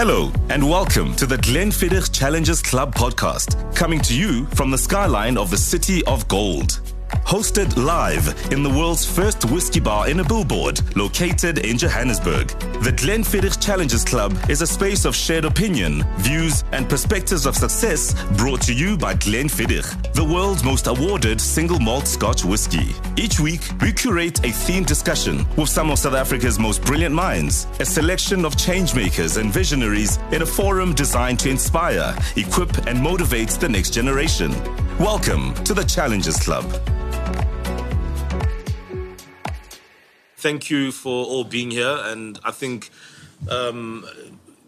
Hello, and welcome to the Glenfiddich Challengers Club podcast, coming to you from the skyline of the City of Gold. Hosted live in the world's first whiskey bar in a billboard located in Johannesburg. The Glenfiddich Challengers Club is a space of shared opinion, views, and perspectives of success brought to you by Glenfiddich, the world's most awarded single malt Scotch whiskey. Each week, we curate a themed discussion with some of South Africa's most brilliant minds, a selection of changemakers and visionaries in a forum designed to inspire, equip, and motivate the next generation. Welcome to the Challengers Club. thank you for all being here. And I think um,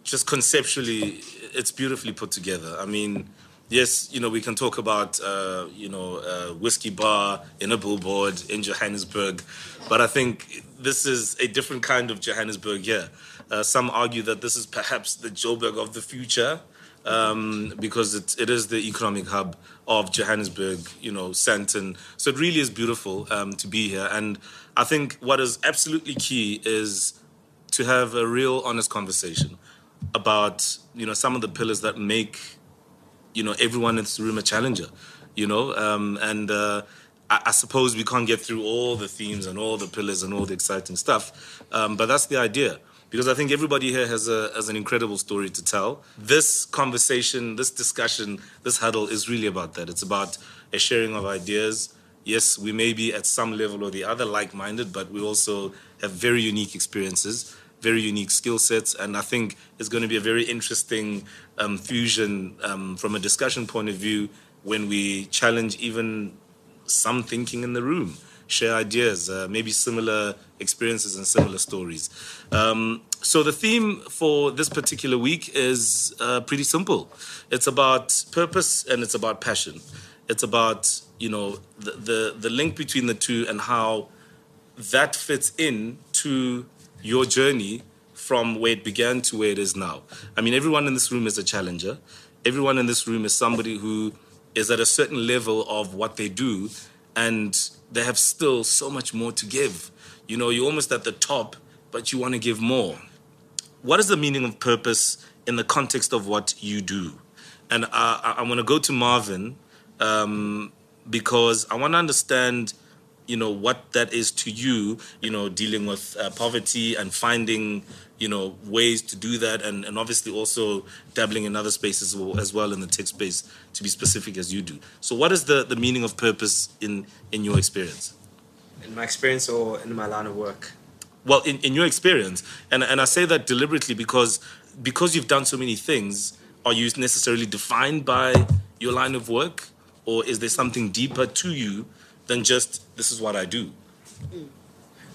just conceptually, it's beautifully put together. I mean, yes, you know, we can talk about, uh, you know, whiskey bar in a billboard in Johannesburg, but I think this is a different kind of Johannesburg here. Uh, some argue that this is perhaps the Joburg of the future. Um, because it, it is the economic hub of Johannesburg, you know, Sandton. So it really is beautiful um, to be here. And I think what is absolutely key is to have a real honest conversation about you know some of the pillars that make you know everyone in this room a challenger you know um, and uh, I, I, suppose we can't get through all the themes and all the pillars and all the exciting stuff um, but that's the idea because I think everybody here has a has an incredible story to tell. This conversation, this discussion, this huddle is really about that. It's about a sharing of ideas, yes, we may be at some level or the other like minded, but we also have very unique experiences, very unique skill sets. And I think it's going to be a very interesting um, fusion um, from a discussion point of view when we challenge even some thinking in the room, share ideas, uh, maybe similar experiences and similar stories. Um, so the theme for this particular week is uh, pretty simple. It's about purpose and it's about passion. It's about you know the, the the link between the two and how that fits in to your journey from where it began to where it is now. I mean, everyone in this room is a challenger. Everyone in this room is somebody who is at a certain level of what they do, and they have still so much more to give. You know, you're almost at the top, but you want to give more. What is the meaning of purpose in the context of what you do? And I, I want to go to Marvin um, because I want to understand, you know, what that is to you, you know, dealing with uh, poverty and finding, you know, ways to do that, and, and obviously also dabbling in other spaces as well in the tech space to be specific as you do. So, what is the, the meaning of purpose in in your experience? In my experience, or in my line of work? Well, in, in your experience, and and I say that deliberately because because you've done so many things, are you necessarily defined by your line of work? or is there something deeper to you than just this is what I do?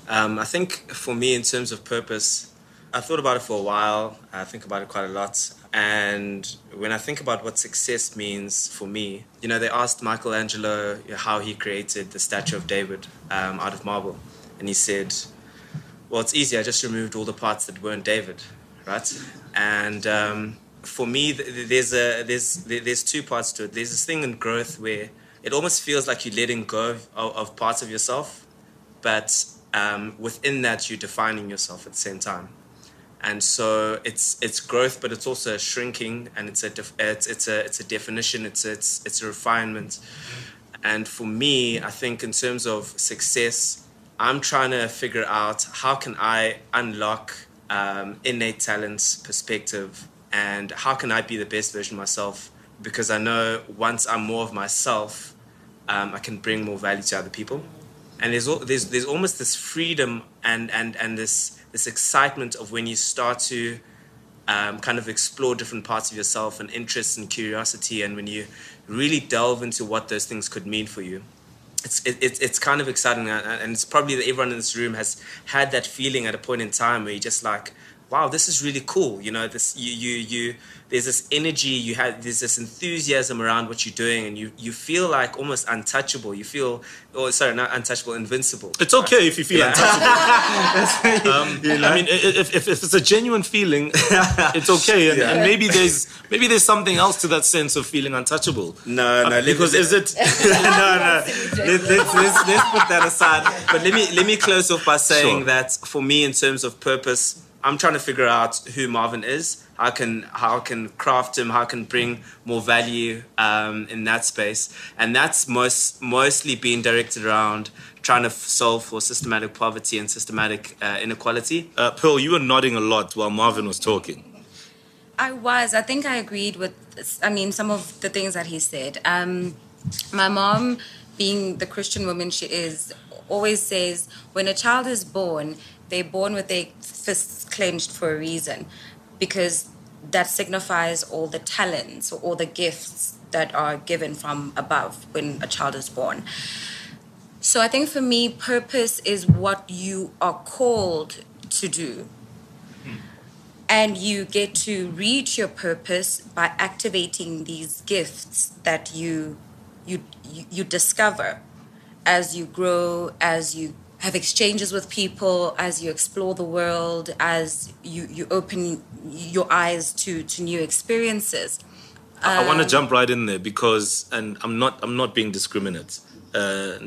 Um, I think for me, in terms of purpose, I thought about it for a while. I think about it quite a lot. And when I think about what success means for me, you know, they asked Michelangelo how he created the statue of David um, out of marble. And he said, well, it's easy. I just removed all the parts that weren't David, right? And um, for me, there's a there's there's two parts to it. There's this thing in growth where it almost feels like you're letting go of, of parts of yourself, but um, within that you're defining yourself at the same time. And so it's it's growth, but it's also shrinking, and it's a def, it's it's a it's a definition. It's it's it's a refinement. And for me, I think in terms of success, I'm trying to figure out how can I unlock um, innate talents, perspective, and how can I be the best version of myself? Because I know once I'm more of myself, um, I can bring more value to other people. And there's, there's, there's almost this freedom and, and, and this, this excitement of when you start to um, kind of explore different parts of yourself and interests and curiosity, and when you really delve into what those things could mean for you. It's, it, it's kind of exciting, and it's probably that everyone in this room has had that feeling at a point in time where you're just like, wow, this is really cool. You know, this you you you there's this energy, you have there's this enthusiasm around what you're doing, and you you feel like almost untouchable. You feel, oh, sorry, not untouchable, invincible. It's okay if you feel yeah. untouchable. um, you know? I mean, if, if, if it's a genuine feeling, it's okay, and, yeah. and, maybe there's maybe there's something else to that sense of feeling untouchable. No, no, uh, because is it? no, no. Let, us let's, let's let's put that aside. But let me let me close off by saying sure. that for me, in terms of purpose I'm trying to figure out who Marvin is. How can how I can craft him? How can bring more value um, in that space? And that's most mostly being directed around trying to solve for systematic poverty and systematic uh, inequality. Uh, Pearl, you were nodding a lot while Marvin was talking. I was. I think I agreed with. I mean, some of the things that he said. Um, my mom, being the Christian woman she is, always says when a child is born, they're born with their fists clenched for a reason, because that signifies all the talents or all the gifts that are given from above when a child is born. So I think for me, purpose is what you are called to do and you get to reach your purpose by activating these gifts that you you you discover as you grow as you have exchanges with people as you explore the world as you you open your eyes to to new experiences um, I want to jump right in there because and I'm not I'm not being discriminate uh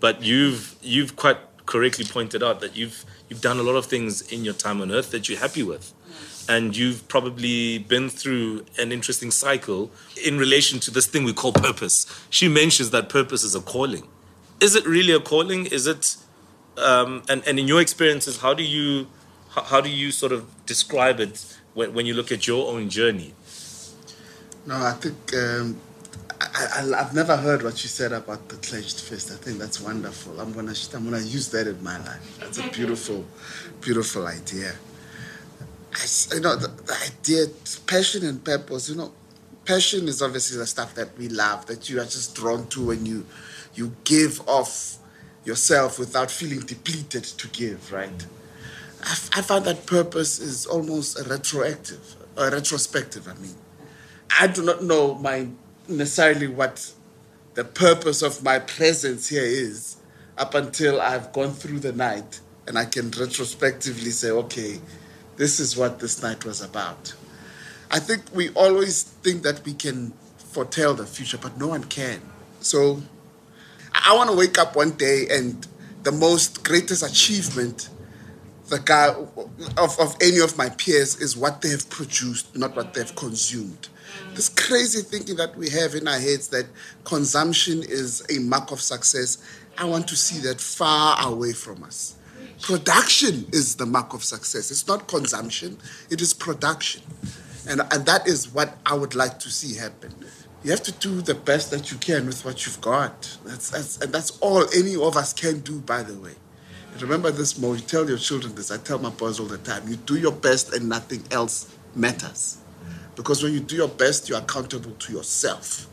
but you've you've quite correctly pointed out that you've you've done a lot of things in your time on earth that you're happy with. And you've probably been through an interesting cycle in relation to this thing we call purpose. She mentions that purpose is a calling. Is it really a calling? Is it, um, and, and in your experiences, how do you, how, how do you sort of describe it when, when you look at your own journey? No, I think um, I, have never heard what you said about the clenched fist. I think that's wonderful. I'm gonna I'm gonna use that in my life. That's a beautiful, beautiful idea. I, you know, the, the idea, passion and purpose. You know, passion is obviously the stuff that we love, that you are just drawn to when you you give off yourself without feeling depleted to give. Right. I, find that purpose is almost a retroactive, a retrospective. I mean, I do not know my necessarily what the purpose of my presence here is up until I've gone through the night and I can retrospectively say, okay, this is what this night was about. I think we always think that we can foretell the future, but no one can. So I want to wake up one day and the most greatest achievement the guy of, of any of my peers is what they have produced, not what they've consumed this crazy thinking that we have in our heads that consumption is a mark of success, I want to see that far away from us. Production is the mark of success. It's not consumption, it is production. And, and that is what I would like to see happen. You have to do the best that you can with what you've got. That's, that's, and that's all any of us can do, by the way. And remember this, Mo, you tell your children this. I tell my boys all the time. You do your best and nothing else matters. Because when you do your best, you're accountable to yourself.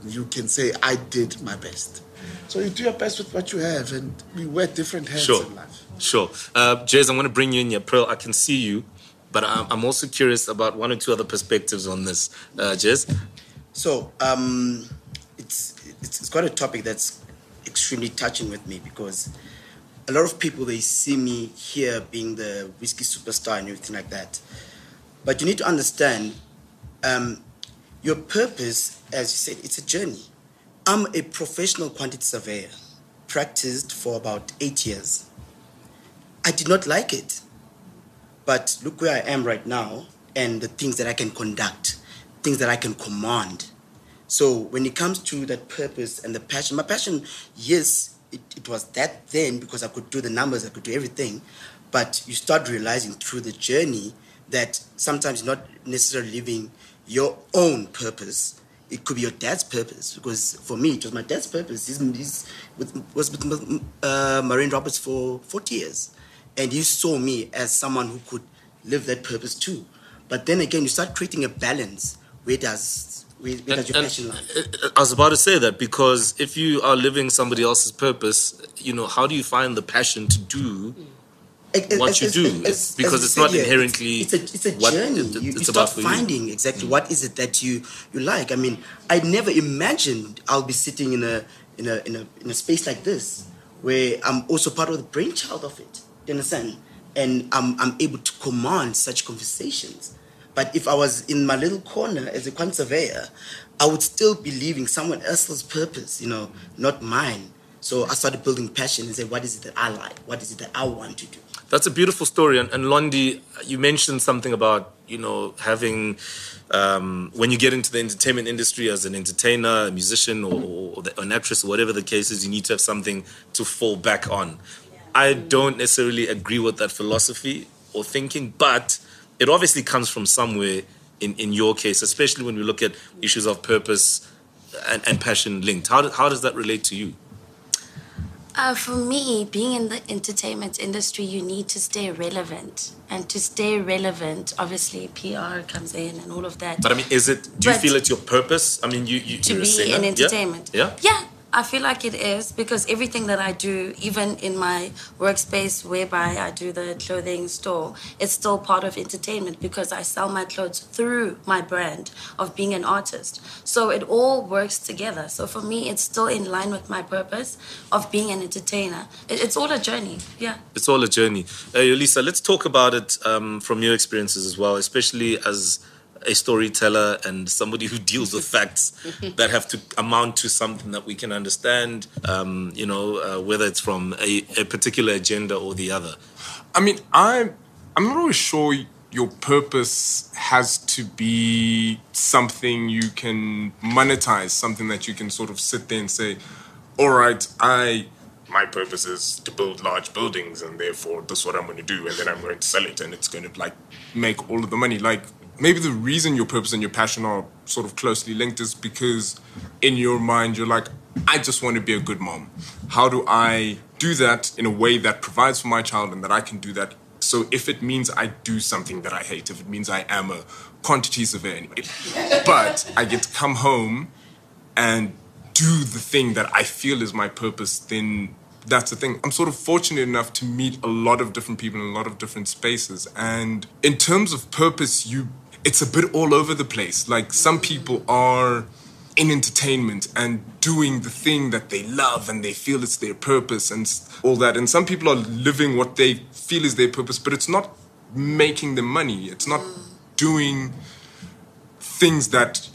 And you can say, I did my best. So you do your best with what you have, and we wear different hats sure. in life. Sure. Uh, Jez, I'm going to bring you in here. Pearl, I can see you, but I'm also curious about one or two other perspectives on this. Uh, Jez? So, um, it's, it's, it's got a topic that's extremely touching with me because a lot of people, they see me here being the whiskey superstar and everything like that. But you need to understand um, your purpose, as you said, it's a journey. I'm a professional quantity surveyor, practiced for about eight years. I did not like it. But look where I am right now and the things that I can conduct, things that I can command. So when it comes to that purpose and the passion, my passion, yes, it, it was that then because I could do the numbers, I could do everything. But you start realizing through the journey that sometimes not necessarily living your own purpose. It could be your dad's purpose because for me it was my dad's purpose. He's, he's with, was with uh, Murray & Roberts for 40 years, and he saw me as someone who could live that purpose too. But then again, you start creating a balance. Where does where, where does your passion lie? I was about to say that because if you are living somebody else's purpose, you know, how do you find the passion to do? what you do as, because it's not inherently it's, it's, a, it's a journey it, you, you start finding you. exactly mm. what is it that you you like i mean i never imagined i'll be sitting in a in a in a in a space like this where i'm also part of the brainchild of it you understand and i'm i'm able to command such conversations but if i was in my little corner as a quant surveyor i would still be leaving someone else's purpose you know not mine So I started building passion and said, what is it that I like? What is it that I want to do? That's a beautiful story. And, and Londi, you mentioned something about, you know, having, um, when you get into the entertainment industry as an entertainer, a musician, or, or the, an actress, or whatever the case is, you need to have something to fall back on. I don't necessarily agree with that philosophy or thinking, but it obviously comes from somewhere in, in your case, especially when we look at issues of purpose and, and passion linked. How, do, how does that relate to you? Uh, for me, being in the entertainment industry, you need to stay relevant. And to stay relevant, obviously, PR comes in and all of that. But I mean, is it, do you feel it's your purpose? I mean, you, you to be in Yeah? entertainment. Yeah? Yeah, I feel like it is because everything that I do, even in my workspace whereby I do the clothing store, it's still part of entertainment because I sell my clothes through my brand of being an artist. So it all works together. So for me, it's still in line with my purpose of being an entertainer. It's all a journey. Yeah. It's all a journey. Hey, Elisa, let's talk about it um, from your experiences as well, especially as a storyteller and somebody who deals with facts that have to amount to something that we can understand, um, you know, uh, whether it's from a, a particular agenda or the other. I mean, I'm I'm not always sure your purpose has to be something you can monetize, something that you can sort of sit there and say, "All right, I my purpose is to build large buildings, and therefore this is what I'm going to do, and then I'm going to sell it, and it's going to like make all of the money." Like maybe the reason your purpose and your passion are sort of closely linked is because in your mind you're like, "I just want to be a good mom. How do I do that in a way that provides for my child, and that I can do that so if it means I do something that I hate, if it means I am a quantity surveyor, anyway, but I get to come home and do the thing that I feel is my purpose, then that's the thing. I'm sort of fortunate enough to meet a lot of different people in a lot of different spaces. And in terms of purpose, you it's a bit all over the place. Like some people are in entertainment and doing the thing that they love and they feel it's their purpose and all that. And some people are living what they feel is their purpose, but it's not making them money. It's not doing things that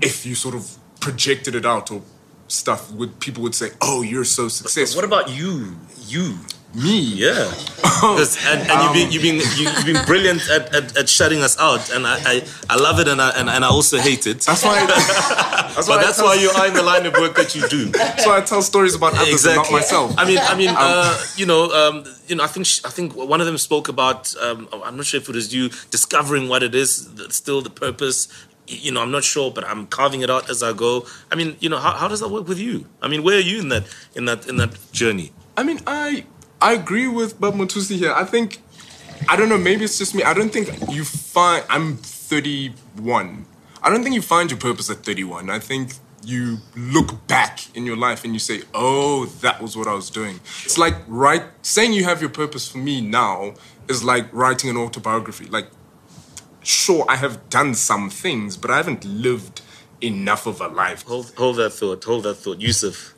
if you sort of projected it out or stuff would people would say, "Oh, you're so successful." What about you? You? Me? Yeah. 'Cause- and and you've been you've been you- you've been brilliant at, at, at shutting us out, and I, I, I love it, and I and, and I also hate it. That's why. that's but I that's why you are in the line of work that you do. So I tell stories about others and not myself. I mean, I mean, uh, you know, um, you know, I think sh- I think one of them spoke about. Um, I'm not sure if it was you discovering what it is, still the purpose. You know, I'm not sure, but I'm carving it out as I go. I mean, you know, how, how does that work with you? I mean, where are you in that in that in that journey? I mean, I I agree with Bob Motusi here. I think I don't know. Maybe it's just me. I don't think you find. I'm 31. I don't think you find your purpose at 31. I think you look back in your life and you say, "Oh, that was what I was doing." It's like right saying you have your purpose for me now is like writing an autobiography. Like, sure, I have done some things, but I haven't lived enough of a life. Hold hold that thought. Hold that thought, Yusuf.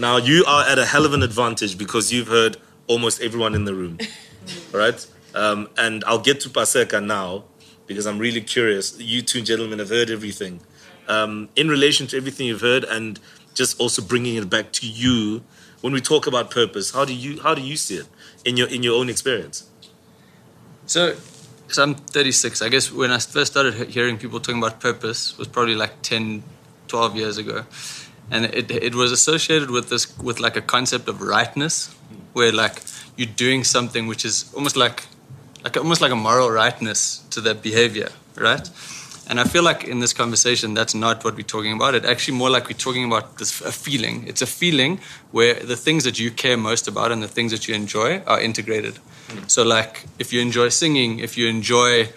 Now you are at a hell of an advantage because you've heard almost everyone in the room, right? Um, and I'll get to Paseka now because I'm really curious. You two gentlemen have heard everything. Um, in relation to everything you've heard, and just also bringing it back to you, when we talk about purpose, how do you how do you see it in your in your own experience? So, so I'm 36. I guess when I first started hearing people talking about purpose was probably like 10, 12 years ago, and it it was associated with this with like a concept of rightness, where like you're doing something which is almost like like almost like a moral rightness to that behavior, right? And I feel like in this conversation, that's not what we're talking about. It actually more like we're talking about this a feeling. It's a feeling where the things that you care most about and the things that you enjoy are integrated. Hmm. So, like, if you enjoy singing, if you enjoy,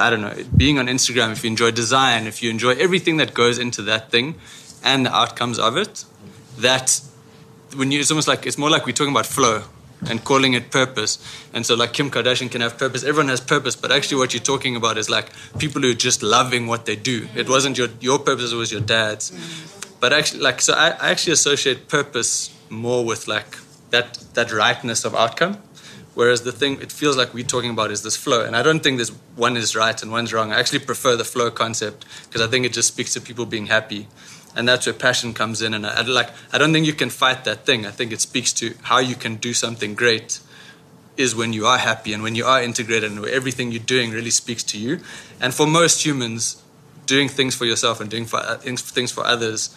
I don't know, being on Instagram, if you enjoy design, if you enjoy everything that goes into that thing and the outcomes of it, that when you, it's almost like, it's more like we're talking about flow and calling it purpose. And so, like, Kim Kardashian can have purpose, everyone has purpose, but actually, what you're talking about is like people who are just loving what they do. It wasn't your, your purpose, it was your dad's. But actually, like, so I, I actually associate purpose more with like that, that rightness of outcome. Whereas the thing it feels like we're talking about is this flow, and I don't think there's one is right and one's wrong. I actually prefer the flow concept because I think it just speaks to people being happy, and that's where passion comes in. And I, I like I don't think you can fight that thing. I think it speaks to how you can do something great is when you are happy and when you are integrated and where everything you're doing really speaks to you. And for most humans, doing things for yourself and doing for, uh, things for others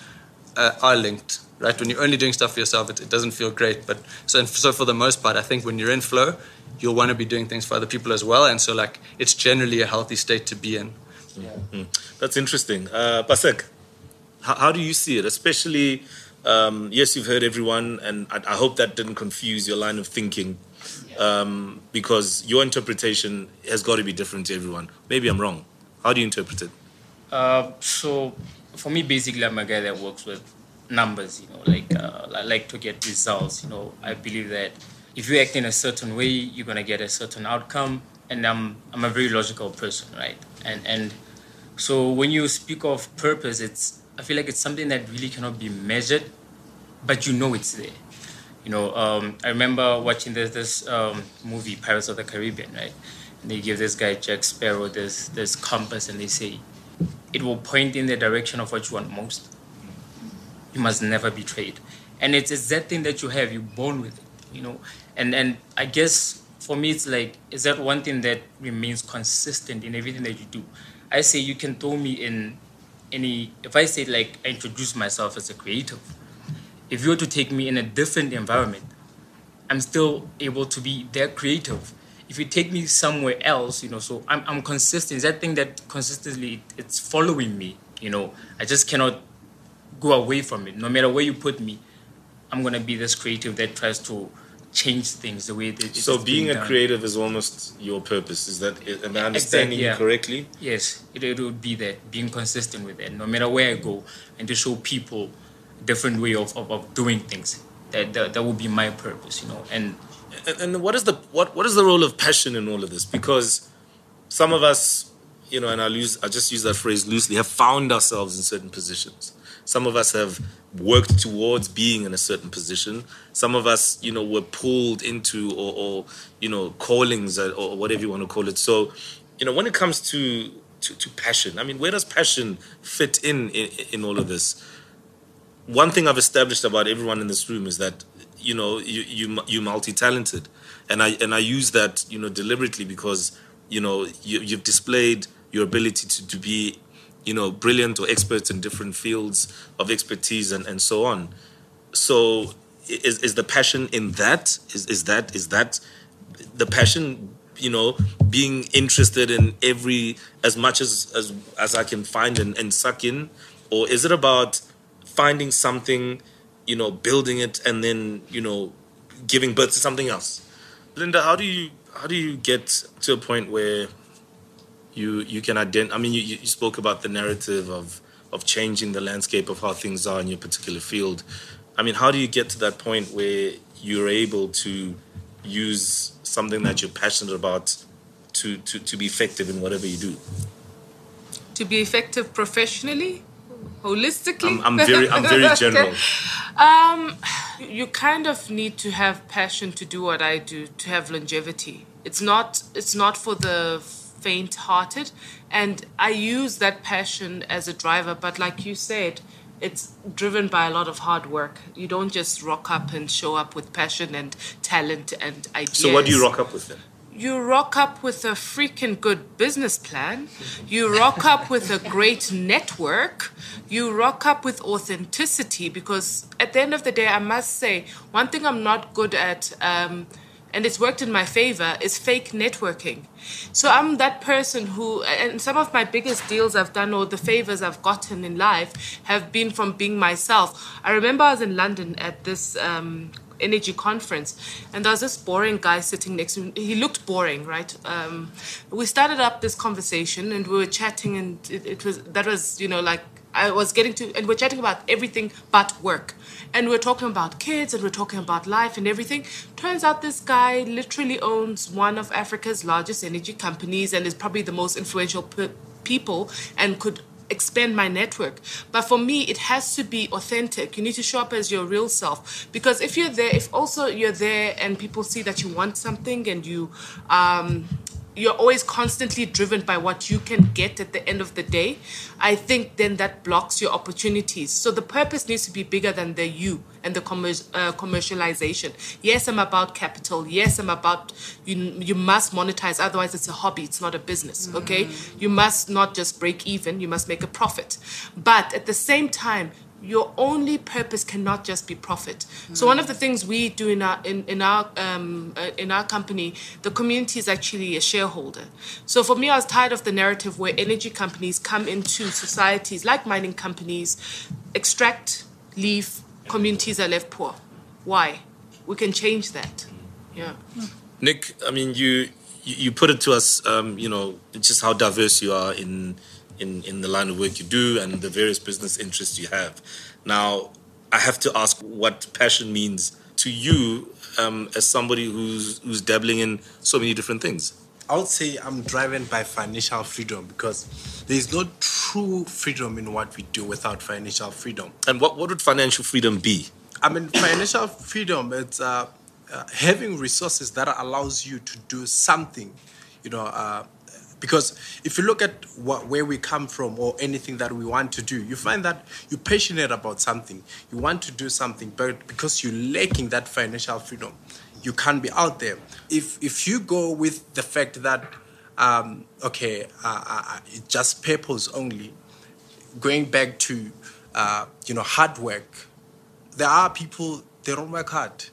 uh, are linked. Right? When you're only doing stuff for yourself, it, it doesn't feel great. But so, so for the most part, I think when you're in flow, you'll want to be doing things for other people as well. And so like it's generally a healthy state to be in. Yeah. Mm-hmm. That's interesting. Uh, Pasek, how, how do you see it? Especially, um, yes, you've heard everyone, and I, I, hope that didn't confuse your line of thinking, um, because your interpretation has got to be different to everyone. Maybe I'm wrong. How do you interpret it? Uh, so, for me, basically, I'm a guy that works with numbers. You know, like uh, I like to get results. You know, I believe that if you act in a certain way, you're gonna get a certain outcome. And I'm I'm a very logical person, right? And and so when you speak of purpose, it's I feel like it's something that really cannot be measured, but you know it's there. You know, um, I remember watching this this um, movie Pirates of the Caribbean, right? And they give this guy Jack Sparrow this this compass, and they say it will point in the direction of what you want most. You must never be betrayed, and it's it's that thing that you have. You're born with it, you know. And and I guess for me, it's like is that one thing that remains consistent in everything that you do. I say you can throw me in any if I say like I introduce myself as a creative, if you were to take me in a different environment, I'm still able to be there creative. If you take me somewhere else, you know, so I'm I'm consistent. That thing that consistently it's following me, you know. I just cannot go away from it. No matter where you put me, I'm gonna be this creative that tries to change things the way that so being, a creative is almost your purpose is that am i understanding exactly, yeah. you correctly? Yes it, it would be that being consistent with it no matter where i go and to show people a different way of, of, of doing things. That, that that would be my purpose you know and, and and what is the what what is the role of passion in all of this? Because some of us you know and i use i just use that phrase loosely have found ourselves in certain positions some of us have worked towards being in a certain position. Some of us, you know, were pulled into or, or you know, callings or, or whatever you want to call it. So, you know, when it comes to, to, to passion, I mean, where does passion fit in, in in all of this? One thing I've established about everyone in this room is that you know you you you multi-talented, and I and I use that you know deliberately because you know you, you've displayed your ability to, to be you know, brilliant or experts in different fields of expertise and, and so on. So is, is the passion in that? Is, is that is that the passion, you know, being interested in every as much as as, as I can find and, and suck in? Or is it about finding something, you know, building it and then, you know, giving birth to something else? Linda, how do you how do you get to a point where you you can identify. I mean, you, you spoke about the narrative of of changing the landscape of how things are in your particular field. I mean, how do you get to that point where you're able to use something that you're passionate about to, to, to be effective in whatever you do? To be effective professionally, holistically. I'm, I'm very I'm very general. Um, you kind of need to have passion to do what I do to have longevity. It's not it's not for the faint hearted. And I use that passion as a driver, but like you said, it's driven by a lot of hard work. You don't just rock up and show up with passion and talent and ideas. So, what do you rock up with then? You rock up with a freaking good business plan. You rock up with a great network. You rock up with authenticity because at the end of the day, I must say, one thing I'm not good at. Um, and it's worked in my favor is fake networking. So I'm that person who, and some of my biggest deals I've done or the favors I've gotten in life have been from being myself. I remember I was in London at this um, energy conference and there was this boring guy sitting next to me he looked boring right um, we started up this conversation and we were chatting and it, it was that was you know like I was getting to, and we're chatting about everything but work. And we're talking about kids and we're talking about life and everything. Turns out this guy literally owns one of Africa's largest energy companies and is probably the most influential pe- people and could expand my network. But for me, it has to be authentic. You need to show up as your real self. Because if you're there, if also you're there and people see that you want something and you, um, you're always constantly driven by what you can get at the end of the day, I think then that blocks your opportunities. So the purpose needs to be bigger than the you and the commer- uh, commercialization. Yes, I'm about capital. Yes, I'm about you. You must monetize, otherwise it's a hobby. It's not a business. Okay, you must not just break even. You must make a profit. But at the same time, your only purpose cannot just be profit. So one of the things we do in our in, in our um, uh, in our company, the community is actually a shareholder. So for me, I was tired of the narrative where energy companies come into societies like mining companies, extract, leave, communities are left poor. Why? We can change that. Yeah. Nick, I mean, you, you put it to us, um, you know, just how diverse you are in, in in the line of work you do and the various business interests you have. Now, I have to ask what passion means to you um, as somebody who's who's dabbling in so many different things. I would say I'm driven by financial freedom because there is no true freedom in what we do without financial freedom. And what, what would financial freedom be? I mean, financial freedom, it's uh, uh, having resources that allows you to do something, you know, uh, because if you look at what, where we come from or anything that we want to do, you find that you're passionate about something. You want to do something, but because you're lacking that financial freedom, you can't be out there. If if you go with the fact that um, okay, uh, uh, it's just purpose only, going back to uh, you know hard work, there are people they don't work hard.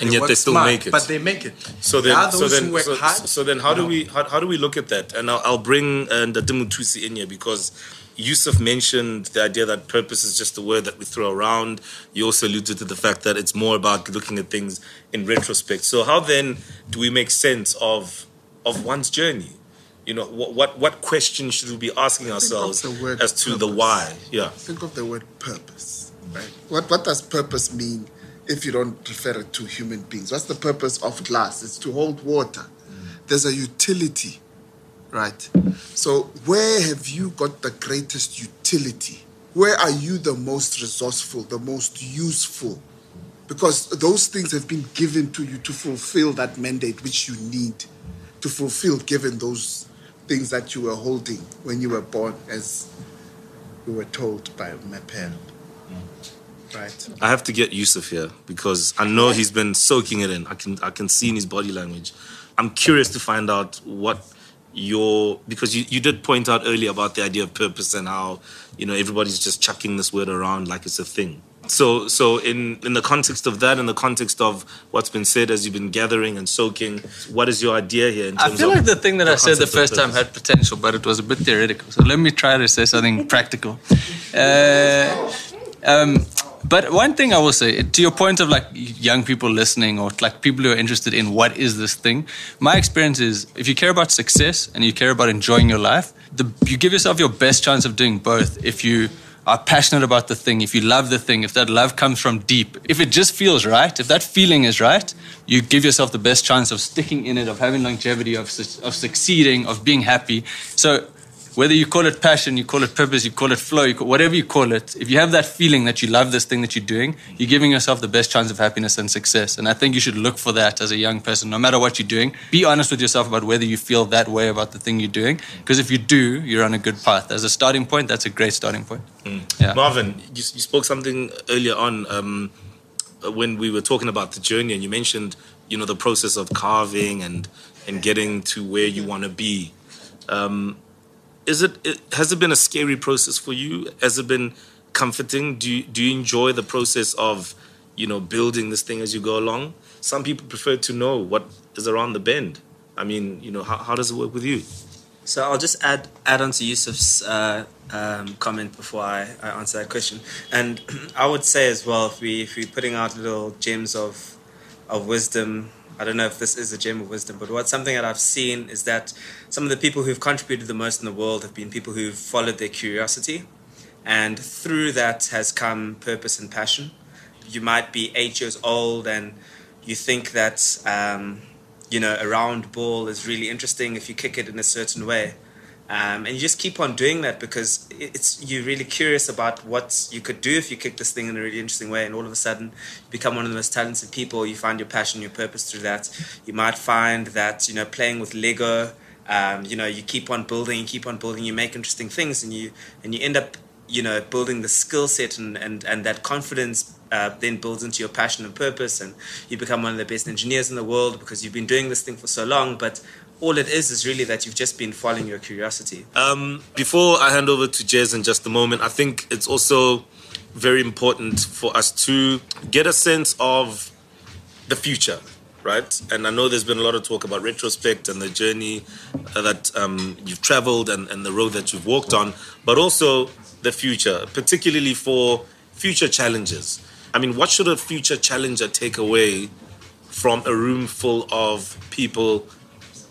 And yet they still smart, make it. But they make it. So then, are so then, so, hard. so then, how you do we how, how do we look at that? And I'll, I'll bring uh, Ndadimu Tusi in here because Yusuf mentioned the idea that purpose is just a word that we throw around. You also alluded to the fact that it's more about looking at things in retrospect. So how then do we make sense of of one's journey? You know, what what, what questions should we be asking ourselves as to the why? Yeah. Think of the word purpose, right? What what does purpose mean if you don't refer it to human beings? What's the purpose of glass? It's to hold water. There's a utility, right? So where have you got the greatest utility? Where are you the most resourceful, the most useful? Because those things have been given to you to fulfill that mandate which you need to fulfill, given those things that you were holding when you were born, as we were told by my parent. Right. I have to get Yusuf here because I know he's been soaking it in. I can I can see in his body language. I'm curious to find out what your because you, you did point out earlier about the idea of purpose and how you know everybody's just chucking this word around like it's a thing. So so in in the context of that, in the context of what's been said as you've been gathering and soaking, what is your idea here in I terms feel of like the thing that I said the first time had potential, but it was a bit theoretical. So let me try to say something practical. Uh, um, but one thing I will say, to your point of like young people listening or like people who are interested in what is this thing, my experience is if you care about success and you care about enjoying your life, the, you give yourself your best chance of doing both if you are passionate about the thing, if you love the thing, if that love comes from deep, if it just feels right, if that feeling is right, you give yourself the best chance of sticking in it, of having longevity, of, su- of succeeding, of being happy. So whether you call it passion, you call it purpose, you call it flow, you call, whatever you call it, if you have that feeling that you love this thing that you're doing, you're giving yourself the best chance of happiness and success. And I think you should look for that as a young person, no matter what you're doing. Be honest with yourself about whether you feel that way about the thing you're doing. Because if you do, you're on a good path. As a starting point, that's a great starting point. Yeah. Marvin, you, you spoke something earlier on um, when we were talking about the journey, and you mentioned, you know, the process of carving and and getting to where you want to be. Um, is it, it has it been a scary process for you? Has it been comforting? Do you, do you enjoy the process of, you know, building this thing as you go along? Some people prefer to know what is around the bend. I mean, you know, how, how does it work with you? So I'll just add add on to Yusuf's uh, um, comment before I, I answer that question. And I would say as well, if we if we're putting out little gems of of wisdom, I don't know if this is a gem of wisdom, but what's something that I've seen is that some of the people who've contributed the most in the world have been people who've followed their curiosity, and through that has come purpose and passion. You might be eight years old and you think that um, you know a round ball is really interesting if you kick it in a certain way um, and you just keep on doing that because it's you're really curious about what you could do if you kick this thing in a really interesting way and all of a sudden you become one of the most talented people you find your passion your purpose through that you might find that you know playing with lego Um, you know, you keep on building, you keep on building, you make interesting things, and you and you end up, you know, building the skill set and and and that confidence. Uh, then builds into your passion and purpose, and you become one of the best engineers in the world because you've been doing this thing for so long. But all it is is really that you've just been following your curiosity. Um, before I hand over to Jez in just a moment, I think it's also very important for us to get a sense of the future, right? And I know there's been a lot of talk about retrospect and the journey that um, you've traveled and, and the road that you've walked on, but also the future, particularly for future challenges. I mean, what should a future challenger take away from a room full of people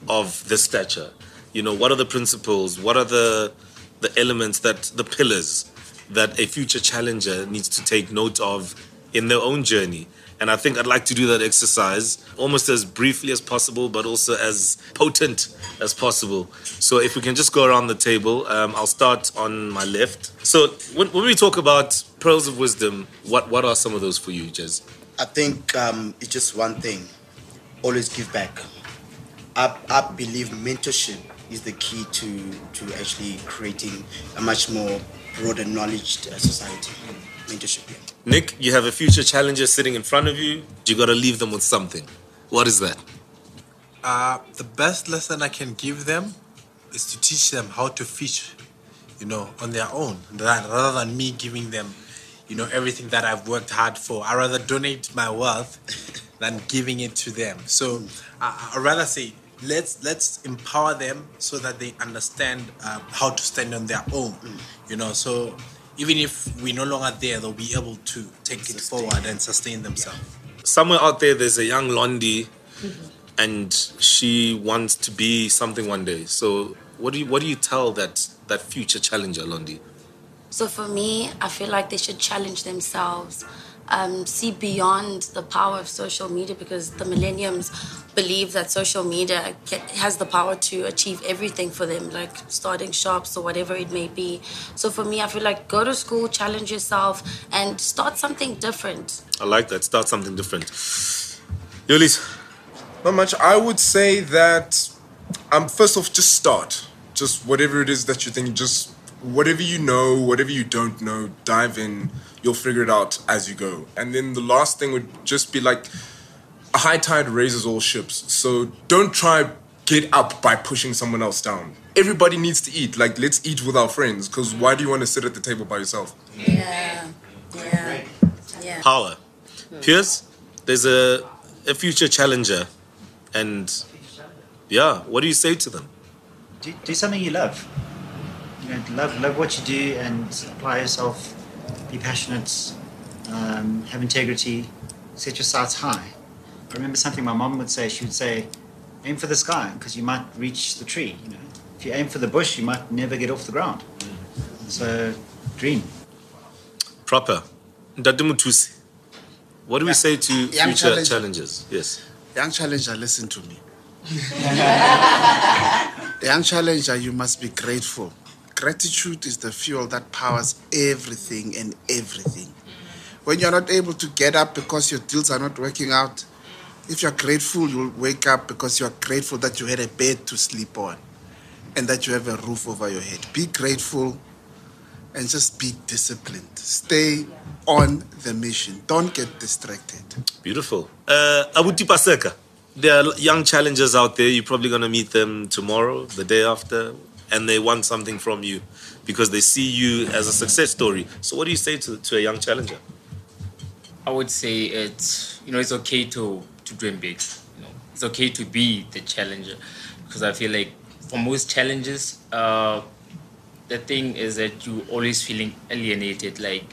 of this stature? You know, what are the principles? What are the the elements that the pillars that a future challenger needs to take note of in their own journey? And I think I'd like to do that exercise almost as briefly as possible, but also as potent as possible. So if we can just go around the table, um, I'll start on my left. So when, when we talk about pearls of wisdom, what, what are some of those for you, Jez? I think um, it's just one thing always give back. I, I believe mentorship is the key to, to actually creating a much more broader knowledge uh, society. Mentorship, yeah. Nick, you have a future challenger sitting in front of you. You got to leave them with something. What is that? Uh, the best lesson I can give them is to teach them how to fish, you know, on their own, rather than me giving them, you know, everything that I've worked hard for. I rather donate my wealth than giving it to them. So I I rather say let's let's empower them so that they understand uh, how to stand on their own. You know, so even if we're no longer there, they'll be able to take it forward and sustain themselves. Somewhere out there, there's a young Londi, and she wants to be something one day. So, what do you what do you tell that that future challenger, Londi? So for me, I feel like they should challenge themselves, um, see beyond the power of social media because the millenniums believe that social media ca has the power to achieve everything for them, like starting shops or whatever it may be. So for me, I feel like go to school, challenge yourself, and start something different. I like that. Start something different. Yolis, Not much. I would say that, um, first off, just start. Just whatever it is that you think, just whatever you know, whatever you don't know, dive in. You'll figure it out as you go. And then the last thing would just be like, a high tide raises all ships. So don't try get up by pushing someone else down. Everybody needs to eat. Like let's eat with our friends. Because why do you want to sit at the table by yourself? Yeah, yeah, yeah. power. Pierce, there's a a future challenger, and yeah, what do you say to them? do, do something you love. You know, love love what you do and apply yourself. Be passionate. Um, have integrity. Set your sights high. I remember something my mom would say. She would say, "Aim for the sky because you might reach the tree." You know, if you aim for the bush, you might never get off the ground. So, dream. Proper. Ndadumutusi. What do we say to Young future challenger. challengers? Yes. Young challenger, listen to me. Young challenger, you must be grateful. Gratitude is the fuel that powers everything and everything. When you're not able to get up because your deals are not working out, if you're grateful, you'll wake up because you're grateful that you had a bed to sleep on and that you have a roof over your head. Be grateful and just be disciplined. Stay on the mission. Don't get distracted. Beautiful. Uh, Abuti Paseka. There are young challengers out there. You're probably going to meet them tomorrow, the day after, and they want something from you because they see you as a success story. So, what do you say to, to a young challenger? I would say it's you know it's okay to to dream big. You know, it's okay to be the challenger because I feel like for most challenges, uh, the thing is that you always feeling alienated. Like,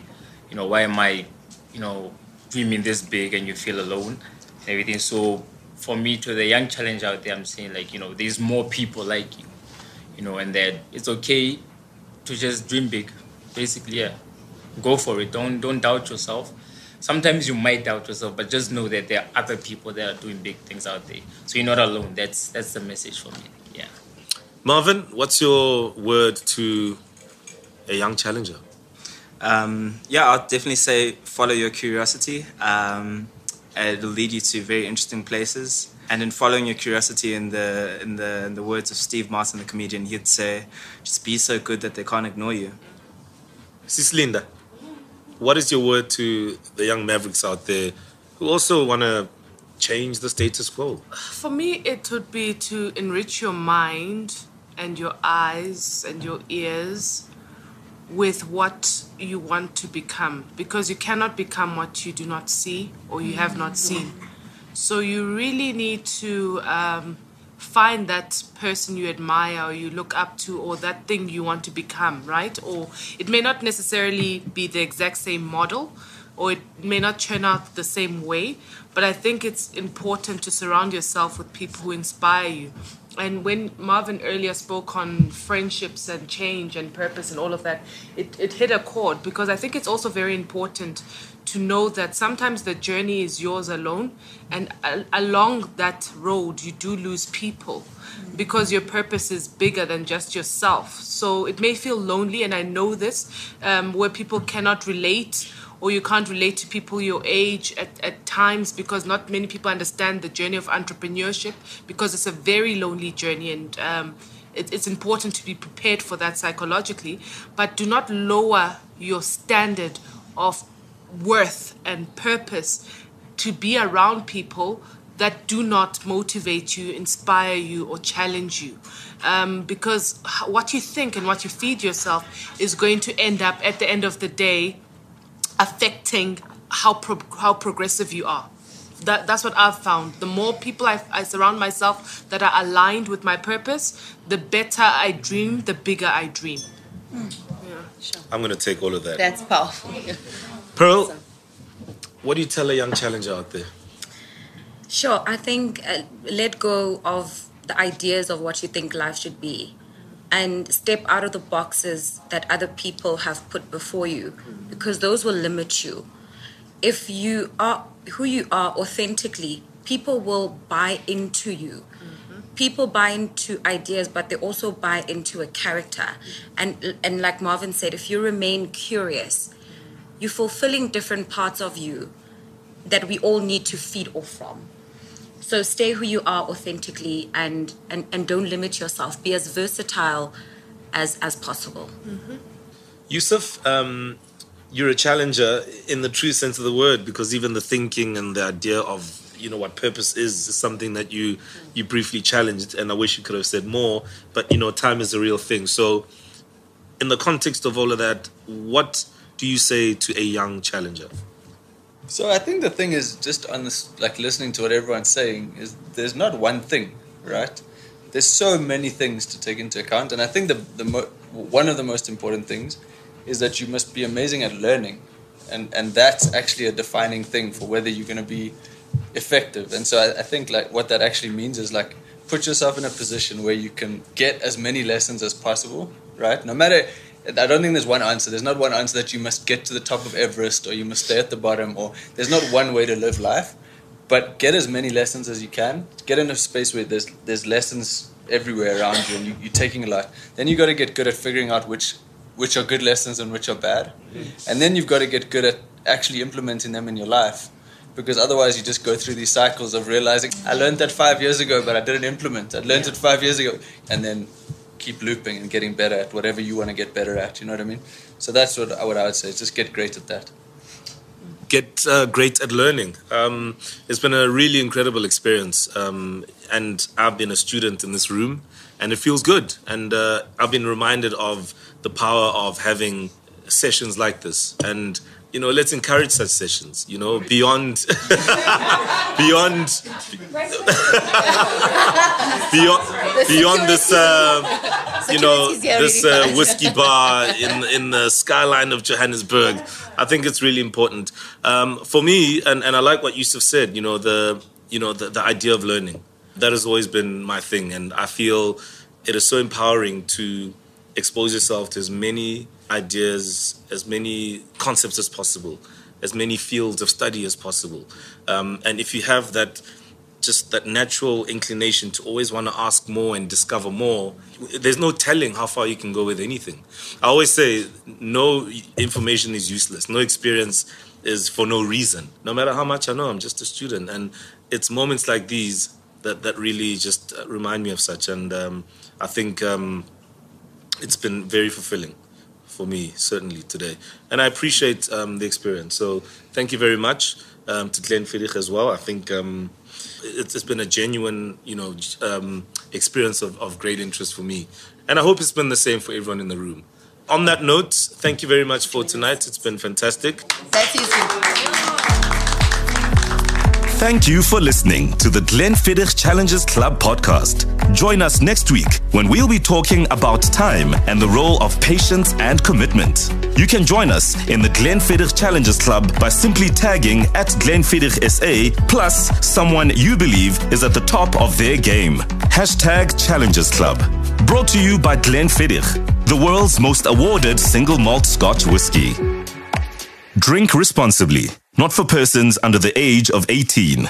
you know, why am I, you know, dreaming this big and you feel alone and everything. So for me, to the young challenger out there, I'm saying like you know, there's more people like you, you know, and that it's okay to just dream big. Basically, yeah, go for it. Don't don't doubt yourself sometimes you might doubt yourself, but just know that there are other people that are doing big things out there. So you're not alone. That's that's the message for me. Yeah. Marvin, what's your word to a young challenger? Um, yeah, I'll definitely say follow your curiosity. Um, it'll lead you to very interesting places. And in following your curiosity, in the in the in the words of Steve Martin, the comedian, he'd say, "Just be so good that they can't ignore you." Sis Linda, what is your word to the young mavericks out there who also want to change the status quo? For me, it would be to enrich your mind and your eyes and your ears with what you want to become because you cannot become what you do not see or you have not seen. So you really need to um, find that person you admire or you look up to or that thing you want to become, right? Or it may not necessarily be the exact same model or it may not turn out the same way, but I think it's important to surround yourself with people who inspire you and when Marvin earlier spoke on friendships and change and purpose and all of that, it, it hit a chord because I think it's also very important to know that sometimes the journey is yours alone, and along that road, you do lose people because your purpose is bigger than just yourself. So it may feel lonely, and I know this, um, where people cannot relate or you can't relate to people your age at, at times because not many people understand the journey of entrepreneurship because it's a very lonely journey and um, it, it's important to be prepared for that psychologically. But do not lower your standard of worth and purpose to be around people that do not motivate you, inspire you, or challenge you. Um, because what you think and what you feed yourself is going to end up at the end of the day affecting how pro- how progressive you are. That, that's what I've found. The more people I, I surround myself that are aligned with my purpose, the better I dream, the bigger I dream. I'm going to take all of that. That's powerful. Pearl, what do you tell a young challenger out there? Sure, I think uh, let go of the ideas of what you think life should be and step out of the boxes that other people have put before you because those will limit you. If you are who you are authentically, people will buy into you. People buy into ideas, but they also buy into a character. And and like Marvin said, if you remain curious, you're fulfilling different parts of you that we all need to feed off from. So stay who you are authentically and, and, and don't limit yourself. Be as versatile as, as possible. Yusuf, um, you're a challenger in the true sense of the word because even the thinking and the idea of you know what purpose is is something that you you briefly challenged and I wish you could have said more but you know time is a real thing so in the context of all of that what do you say to a young challenger So I think the thing is just on this, like listening to what everyone's saying, is there's not one thing, right? There's so many things to take into account, and I think the the mo- one of the most important things is that you must be amazing at learning, and and that's actually a defining thing for whether you're going to be effective. And so I, I think like what that actually means is like put yourself in a position where you can get as many lessons as possible, right? No matter I don't think there's one answer. There's not one answer that you must get to the top of Everest or you must stay at the bottom or there's not one way to live life. But get as many lessons as you can. Get in a space where there's there's lessons everywhere around you and you, you're taking a lot. Then you got to get good at figuring out which which are good lessons and which are bad. And then you've got to get good at actually implementing them in your life. Because otherwise, you just go through these cycles of realizing, I learned that five years ago, but I didn't implement. I learned it five years ago. And then keep looping and getting better at whatever you want to get better at. You know what I mean? So that's what, I- what I would say. Just get great at that. get uh, great at learning. Um, it's been a really incredible experience, um, and I've been a student in this room, and it feels good. And uh, I've been reminded of the power of having sessions like this, and you know, let's encourage such sessions. You know, beyond beyond beyond beyond this. Uh, you know, this uh, whiskey bar in in the skyline of Johannesburg. I think it's really important um, for me, and, and I like what Yusuf said. You know, the you know the, the idea of learning that has always been my thing, and I feel it is so empowering to expose yourself to as many ideas, as many concepts as possible, as many fields of study as possible, um, and if you have that just that natural inclination to always want to ask more and discover more. There's no telling how far you can go with anything. I always say no information is useless. No experience is for no reason. No matter how much I know, I'm just a student. And it's moments like these that that really just uh, remind me of such, and um, I think um, it's been very fulfilling for me certainly today, and I appreciate um, the experience. So thank you very much um, to Glenfiddich as well. I think um, it's, it's been a genuine, you know, um, experience of, of great interest for me, and I hope it's been the same for everyone in the room. On that note, thank you very much for tonight. It's been fantastic. Thank you for listening to the Glenfiddich Challengers Club podcast. Join us next week when we'll be talking about time and the role of patience and commitment. You can join us in the Glenfiddich Challengers Club by simply tagging at Glenfiddich SA plus someone you believe is at the top of their game. Hashtag Challengers Club. Brought to you by Glenfiddich, the world's most awarded single malt Scotch whiskey. Drink responsibly, not for persons under the age of 18.